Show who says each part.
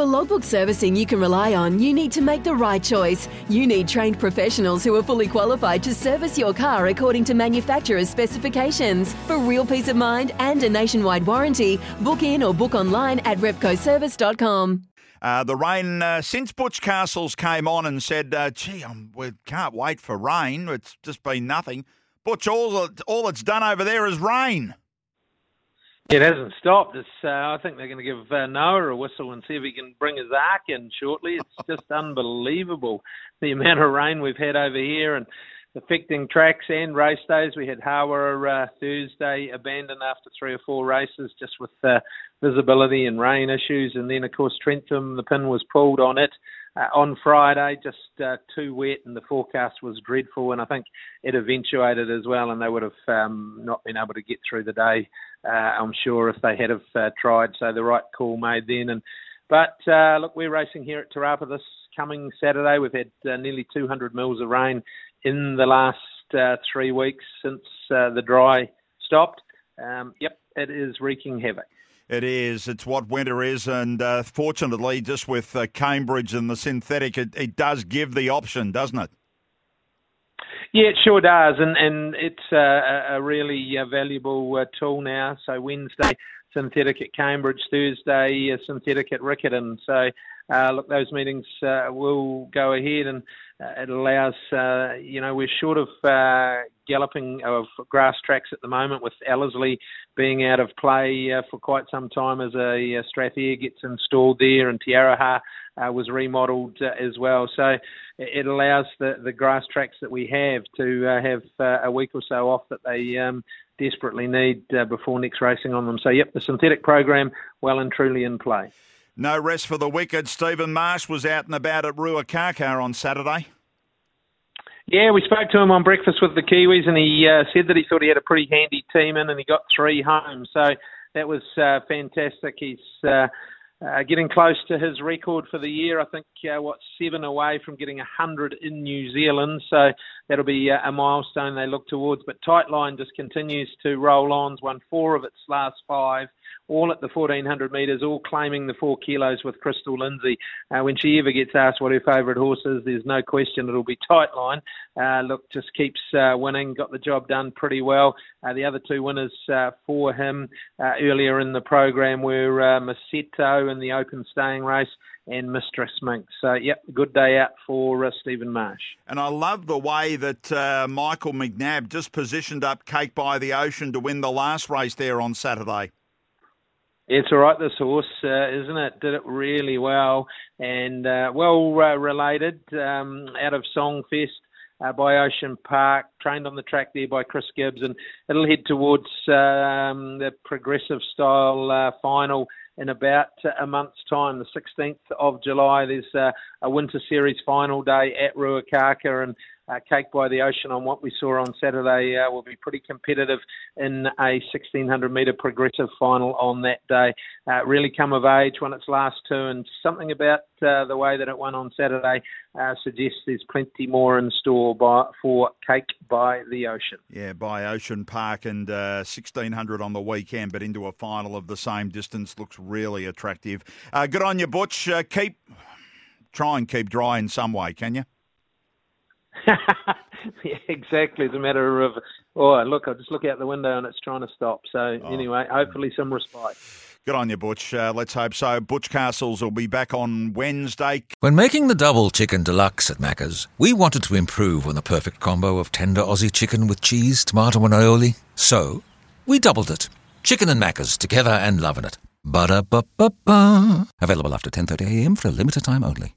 Speaker 1: For logbook servicing you can rely on, you need to make the right choice. You need trained professionals who are fully qualified to service your car according to manufacturer's specifications. For real peace of mind and a nationwide warranty, book in or book online at repcoservice.com.
Speaker 2: Uh, the rain, uh, since Butch Castles came on and said, uh, gee, I'm, we can't wait for rain, it's just been nothing. Butch, all, all it's done over there is rain.
Speaker 3: It hasn't stopped. It's, uh, I think they're going to give uh, Noah a whistle and see if he can bring his ark in shortly. It's just unbelievable the amount of rain we've had over here and affecting tracks and race days. We had Hawera uh, Thursday abandoned after three or four races just with uh, visibility and rain issues. And then, of course, Trentham, the pin was pulled on it uh, on Friday, just uh, too wet, and the forecast was dreadful. And I think it eventuated as well, and they would have um, not been able to get through the day. Uh, I'm sure if they had have uh, tried. So the right call made then. And but uh, look, we're racing here at Te Rapa this coming Saturday. We've had nearly 200 mils of rain in the last three weeks since the dry stopped. Um, yep, it is wreaking havoc.
Speaker 2: It is. It's what winter is, and uh, fortunately, just with uh, Cambridge and the synthetic, it, it, does give the option, doesn't it?
Speaker 3: Yeah, it sure does, and and it's uh, a really uh, valuable uh, tool now. So Wednesday synthetic at Cambridge, Thursday synthetic at Riccarton. So look, those meetings will go ahead, and it allows. you know, we're short of galloping of grass tracks at the moment, with Ellerslie being out of play uh, for quite some time as a, a Strathayr gets installed there, and Te Aroha uh, was remodelled uh, as well. So it allows the, the grass tracks that we have to uh, have uh, a week or so off that they um, desperately need uh, before next racing on them. So, yep, the synthetic program well and truly in play.
Speaker 2: No rest for the wicked. Stephen Marsh was out and about at Ruakaka on Saturday.
Speaker 3: Yeah, we spoke to him on breakfast with the Kiwis, and he uh, said that he thought he had a pretty handy team in, and he got three home. So that was uh, fantastic. He's uh, getting close to his record for the year. I think uh, what seven away from getting hundred in New Zealand. So that'll be uh, a milestone they look towards. But Tightline just continues to roll on. It's won four of its last five all at the 1400 metres, all claiming the four kilos with Crystal Lindsay. Uh, when she ever gets asked what her favourite horse is, there's no question it'll be Tightline. Uh, look, just keeps uh, winning, got the job done pretty well. Uh, the other two winners uh, for him uh, earlier in the program were uh, Maseto in the open staying race and Mistress Mink. So, yep, good day out for uh, Stephen Marsh.
Speaker 2: And I love the way that uh, Michael McNab just positioned up Cake by the Ocean to win the last race there on Saturday.
Speaker 3: It's all right, this horse, uh, isn't it? Did it really well and uh, well uh, related um, out of Songfest. Uh, by Ocean Park, trained on the track there by Chris Gibbs, and it'll head towards um, the progressive style uh, final in about a month's time, the 16th of July. There's uh, a Winter Series final day at Ruakaka, and uh, Cake by the Ocean on what we saw on Saturday uh, will be pretty competitive in a 1600 metre progressive final on that day. Uh, really come of age, when its last two, and something about uh, the way that it won on Saturday uh, suggests there's plenty more in store by, for Cake by the Ocean.
Speaker 2: Yeah, by Ocean Park and 1600 uh, on the weekend, but into a final of the same distance looks really attractive. good on you, Butch. keep try and keep dry in some way, can you?
Speaker 3: yeah, exactly. It's a matter of, oh, look, I just look out the window and it's trying to stop. So, oh, anyway, hopefully some respite.
Speaker 2: Good on you, Butch. Uh, let's hope so. Butch Castles will be back on Wednesday.
Speaker 4: When making the double chicken deluxe at Macca's, we wanted to improve on the perfect combo of tender Aussie chicken with cheese, tomato, and aioli. So, we doubled it. Chicken and Macca's together and loving it. Ba-da-ba-ba-ba. Available after 10.30am for a limited time only.